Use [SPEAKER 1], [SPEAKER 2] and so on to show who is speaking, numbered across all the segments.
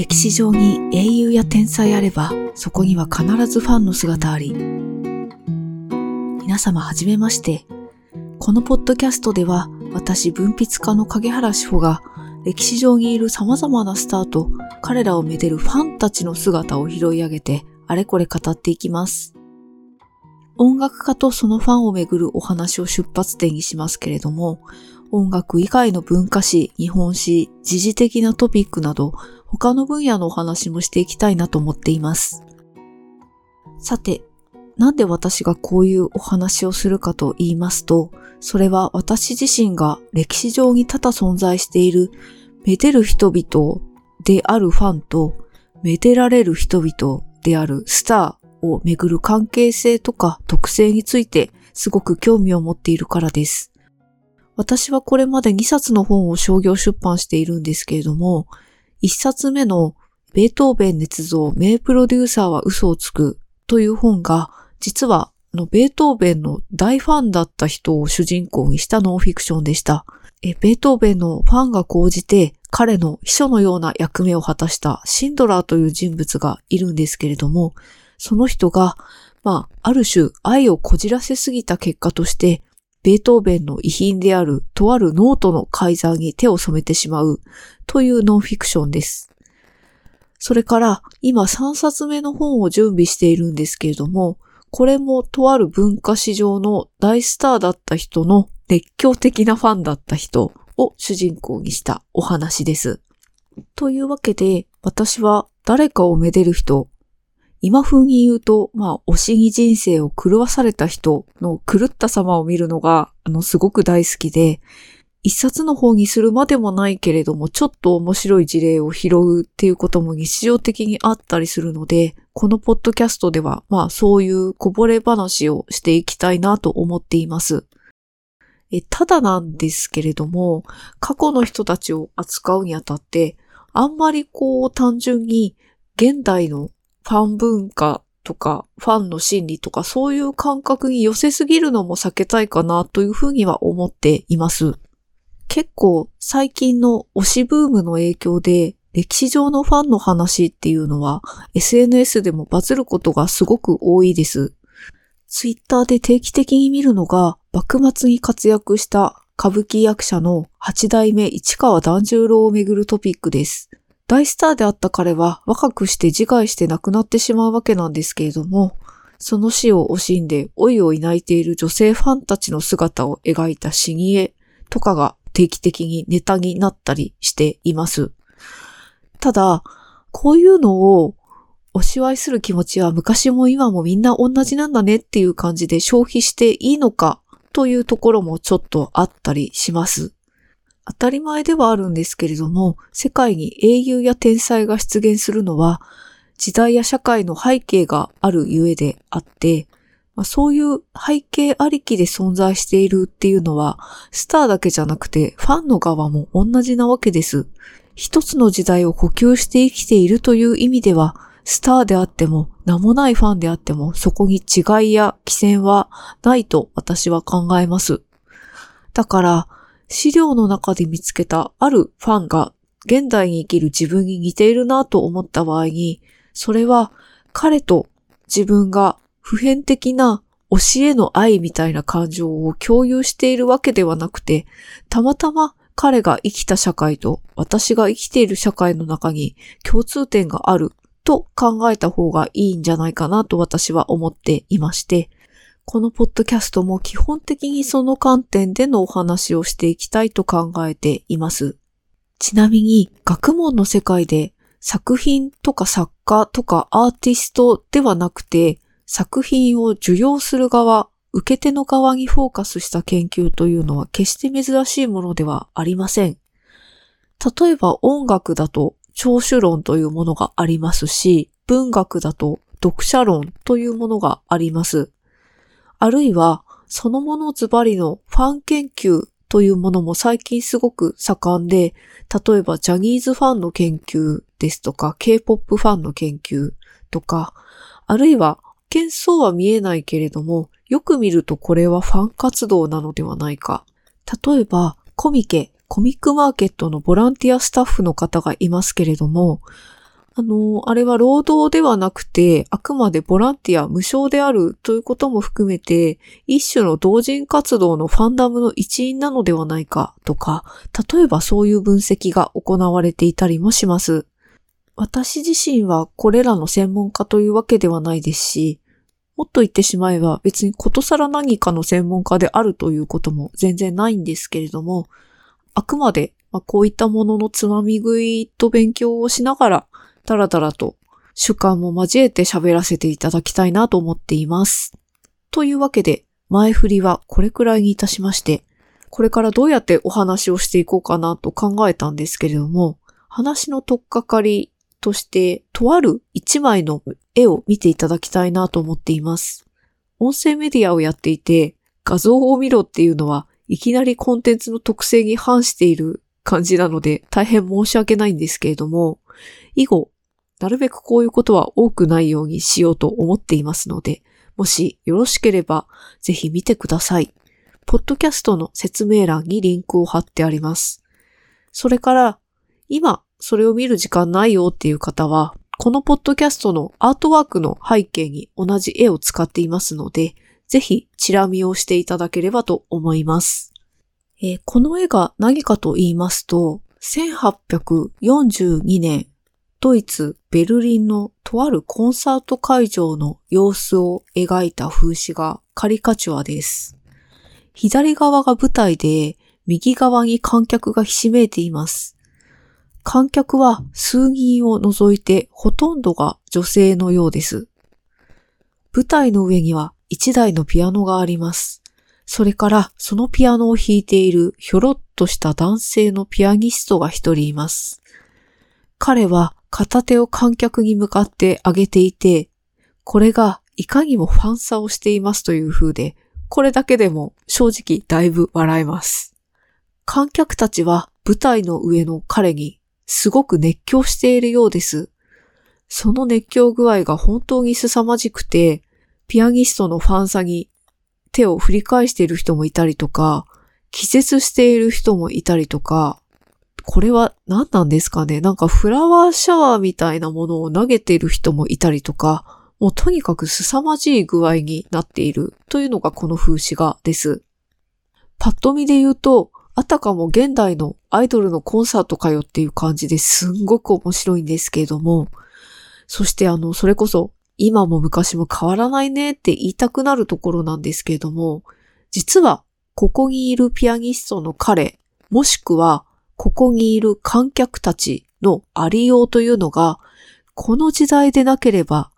[SPEAKER 1] 歴史上に英雄や天才あれば、そこには必ずファンの姿あり。皆様はじめまして。このポッドキャストでは、私文筆家の影原志保が、歴史上にいる様々なスターと、彼らをめでるファンたちの姿を拾い上げて、あれこれ語っていきます。音楽家とそのファンをめぐるお話を出発点にしますけれども、音楽以外の文化史、日本史、時事的なトピックなど、他の分野のお話もしていきたいなと思っています。さて、なんで私がこういうお話をするかと言いますと、それは私自身が歴史上に多々存在している、めでる人々であるファンと、めでられる人々であるスターをめぐる関係性とか特性についてすごく興味を持っているからです。私はこれまで2冊の本を商業出版しているんですけれども、1冊目のベートーベン捏造名プロデューサーは嘘をつくという本が、実はのベートーベンの大ファンだった人を主人公にしたノンフィクションでした。えベートーベンのファンが講じて彼の秘書のような役目を果たしたシンドラーという人物がいるんですけれども、その人が、まあ、ある種愛をこじらせすぎた結果として、ベートーベンの遺品であるとあるノートの改ざんに手を染めてしまうというノンフィクションです。それから今3冊目の本を準備しているんですけれども、これもとある文化史上の大スターだった人の熱狂的なファンだった人を主人公にしたお話です。というわけで、私は誰かを愛でる人今風に言うと、まあ、推しに人生を狂わされた人の狂った様を見るのが、あの、すごく大好きで、一冊の方にするまでもないけれども、ちょっと面白い事例を拾うっていうことも日常的にあったりするので、このポッドキャストでは、まあそういうこぼれ話をしていきたいなと思っています。えただなんですけれども、過去の人たちを扱うにあたって、あんまりこう単純に現代のファン文化とか、ファンの心理とか、そういう感覚に寄せすぎるのも避けたいかなというふうには思っています。結構最近の推しブームの影響で、歴史上のファンの話っていうのは SNS でもバズることがすごく多いです。ツイッターで定期的に見るのが幕末に活躍した歌舞伎役者の八代目市川團十郎をめぐるトピックです。大スターであった彼は若くして自害して亡くなってしまうわけなんですけれども、その死を惜しんで老いを抱いている女性ファンたちの姿を描いた死に絵とかが定期的にネタになったりしています。ただ、こういうのをおしわいする気持ちは昔も今もみんな同じなんだねっていう感じで消費していいのかというところもちょっとあったりします。当たり前ではあるんですけれども、世界に英雄や天才が出現するのは、時代や社会の背景があるゆえであって、まあ、そういう背景ありきで存在しているっていうのは、スターだけじゃなくて、ファンの側も同じなわけです。一つの時代を呼吸して生きているという意味では、スターであっても、名もないファンであっても、そこに違いや規制はないと私は考えます。だから、資料の中で見つけたあるファンが現代に生きる自分に似ているなと思った場合に、それは彼と自分が普遍的な教えの愛みたいな感情を共有しているわけではなくて、たまたま彼が生きた社会と私が生きている社会の中に共通点があると考えた方がいいんじゃないかなと私は思っていまして、このポッドキャストも基本的にその観点でのお話をしていきたいと考えています。ちなみに学問の世界で作品とか作家とかアーティストではなくて作品を受容する側、受け手の側にフォーカスした研究というのは決して珍しいものではありません。例えば音楽だと聴取論というものがありますし、文学だと読者論というものがあります。あるいは、そのものズバリのファン研究というものも最近すごく盛んで、例えばジャニーズファンの研究ですとか、K-POP ファンの研究とか、あるいは、見相は見えないけれども、よく見るとこれはファン活動なのではないか。例えば、コミケ、コミックマーケットのボランティアスタッフの方がいますけれども、あの、あれは労働ではなくて、あくまでボランティア無償であるということも含めて、一種の同人活動のファンダムの一員なのではないかとか、例えばそういう分析が行われていたりもします。私自身はこれらの専門家というわけではないですし、もっと言ってしまえば別にことさら何かの専門家であるということも全然ないんですけれども、あくまで、まあ、こういったもののつまみ食いと勉強をしながら、だらだらと主観も交えて喋らせていただきたいなと思っています。というわけで、前振りはこれくらいにいたしまして、これからどうやってお話をしていこうかなと考えたんですけれども、話のとっかかりとして、とある一枚の絵を見ていただきたいなと思っています。音声メディアをやっていて、画像を見ろっていうのは、いきなりコンテンツの特性に反している感じなので、大変申し訳ないんですけれども、以後、なるべくこういうことは多くないようにしようと思っていますので、もしよろしければ、ぜひ見てください。ポッドキャストの説明欄にリンクを貼ってあります。それから、今、それを見る時間ないよっていう方は、このポッドキャストのアートワークの背景に同じ絵を使っていますので、ぜひチラ見をしていただければと思います。えー、この絵が何かと言いますと、1842年、ドイツ・ベルリンのとあるコンサート会場の様子を描いた風刺画カリカチュアです。左側が舞台で、右側に観客がひしめいています。観客は数人を除いてほとんどが女性のようです。舞台の上には一台のピアノがあります。それからそのピアノを弾いているひょろっとした男性のピアニストが一人います。彼は片手を観客に向かって上げていて、これがいかにもファンサをしていますという風で、これだけでも正直だいぶ笑えます。観客たちは舞台の上の彼にすごく熱狂しているようです。その熱狂具合が本当に凄まじくて、ピアニストのファンサに手を振り返している人もいたりとか、気絶している人もいたりとか、これは何なんですかね？なんかフラワーシャワーみたいなものを投げている人もいたりとか、もうとにかく凄まじい具合になっているというのがこの風刺画です。パッと見で言うと、あたかも現代のアイドルのコンサートかよっていう感じですんごく面白いんですけれども、そしてあの、それこそ今も昔も変わらないねって言いたくなるところなんですけれども、実はここにいるピアニストの彼、もしくはここにいる観客たちのありようというのが、この時代でなければ、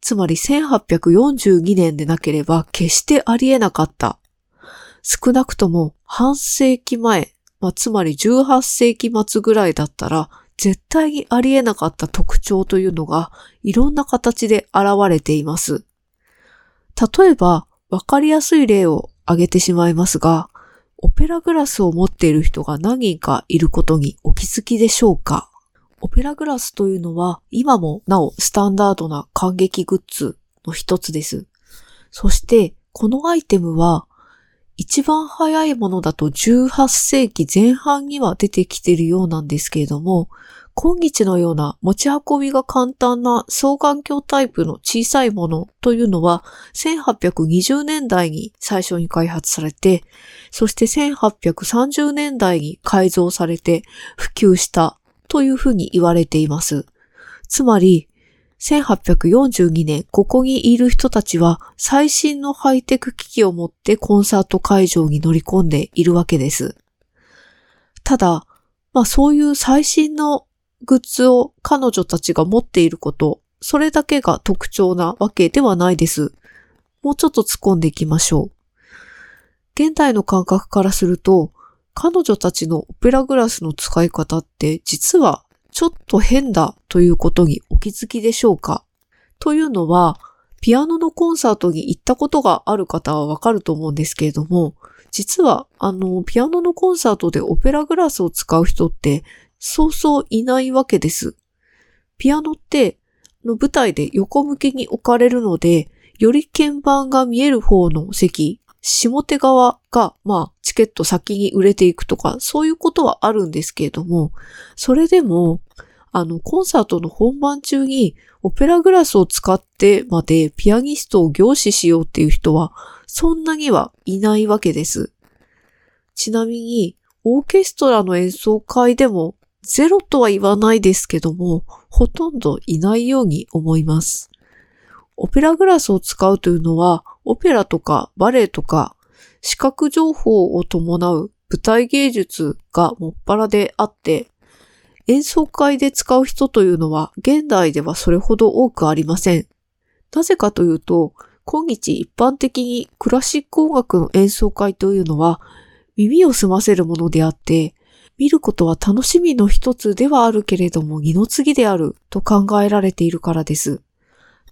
[SPEAKER 1] つまり1842年でなければ決してありえなかった少なくとも半世紀前、まあ、つまり18世紀末ぐらいだったら、絶対にありえなかった特徴というのが、いろんな形で現れています。例えば、わかりやすい例を挙げてしまいますが、オペラグラスを持っている人が何人かいることにお気づきでしょうか？オペラグラスというのは今もなおスタンダードな感激グッズの一つです。そしてこのアイテムは一番早いものだと18世紀前半には出てきているようなんですけれども、今日のような持ち運びが簡単な双眼鏡タイプの小さいものというのは1820年代に最初に開発されて、そして1830年代に改造されて普及したというふうに言われています。つまり、1842年、ここにいる人たちは最新のハイテク機器を持ってコンサート会場に乗り込んでいるわけです。ただ、まあそういう最新のグッズを彼女たちが持っていること、それだけが特徴なわけではないです。もうちょっと突っ込んでいきましょう。現代の感覚からすると、彼女たちのオペラグラスの使い方って実はちょっと変だということにお気づきでしょうかというのは、ピアノのコンサートに行ったことがある方はわかると思うんですけれども、実は、あの、ピアノのコンサートでオペラグラスを使う人って、そうそういないわけです。ピアノって、の舞台で横向きに置かれるので、より鍵盤が見える方の席、下手側が、まあ、チケット先に売れていくとか、そういうことはあるんですけれども、それでも、あの、コンサートの本番中にオペラグラスを使ってまでピアニストを凝視しようっていう人はそんなにはいないわけです。ちなみに、オーケストラの演奏会でもゼロとは言わないですけども、ほとんどいないように思います。オペラグラスを使うというのは、オペラとかバレエとか、視覚情報を伴う舞台芸術がもっぱらであって、演奏会で使う人というのは現代ではそれほど多くありません。なぜかというと、今日一般的にクラシック音楽の演奏会というのは耳を澄ませるものであって、見ることは楽しみの一つではあるけれども二の次であると考えられているからです。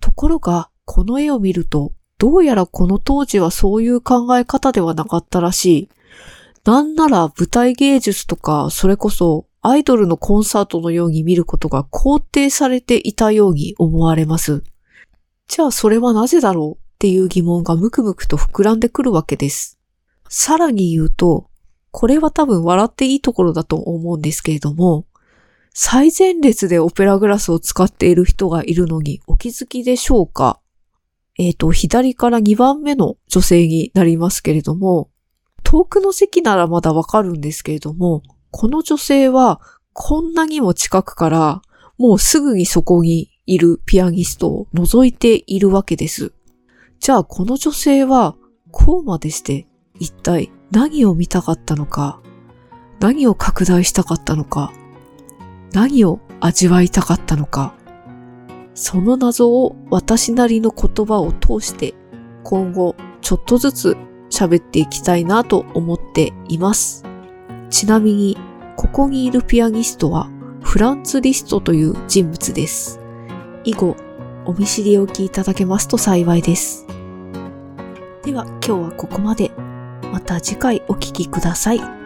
[SPEAKER 1] ところが、この絵を見ると、どうやらこの当時はそういう考え方ではなかったらしい。なんなら舞台芸術とか、それこそアイドルのコンサートのように見ることが肯定されていたように思われます。じゃあそれはなぜだろう？っていう疑問がムクムクと膨らんでくるわけです。さらに言うと、これは多分笑っていいところだと思うんですけれども、最前列でオペラグラスを使っている人がいるのにお気づきでしょうか？えっ、ー、と、左から2番目の女性になりますけれども、遠くの席ならまだわかるんですけれども、この女性はこんなにも近くからもうすぐにそこにいるピアニストを覗いているわけです。じゃあこの女性はこうまでして一体何を見たかったのか、何を拡大したかったのか、何を味わいたかったのか、その謎を私なりの言葉を通して今後ちょっとずつ喋っていきたいなと思っています。ちなみに、ここにいるピアニストはフランツ・リストという人物です。以後、お見知りおきいただけますと幸いです。では今日はここまで。また次回お聴きください。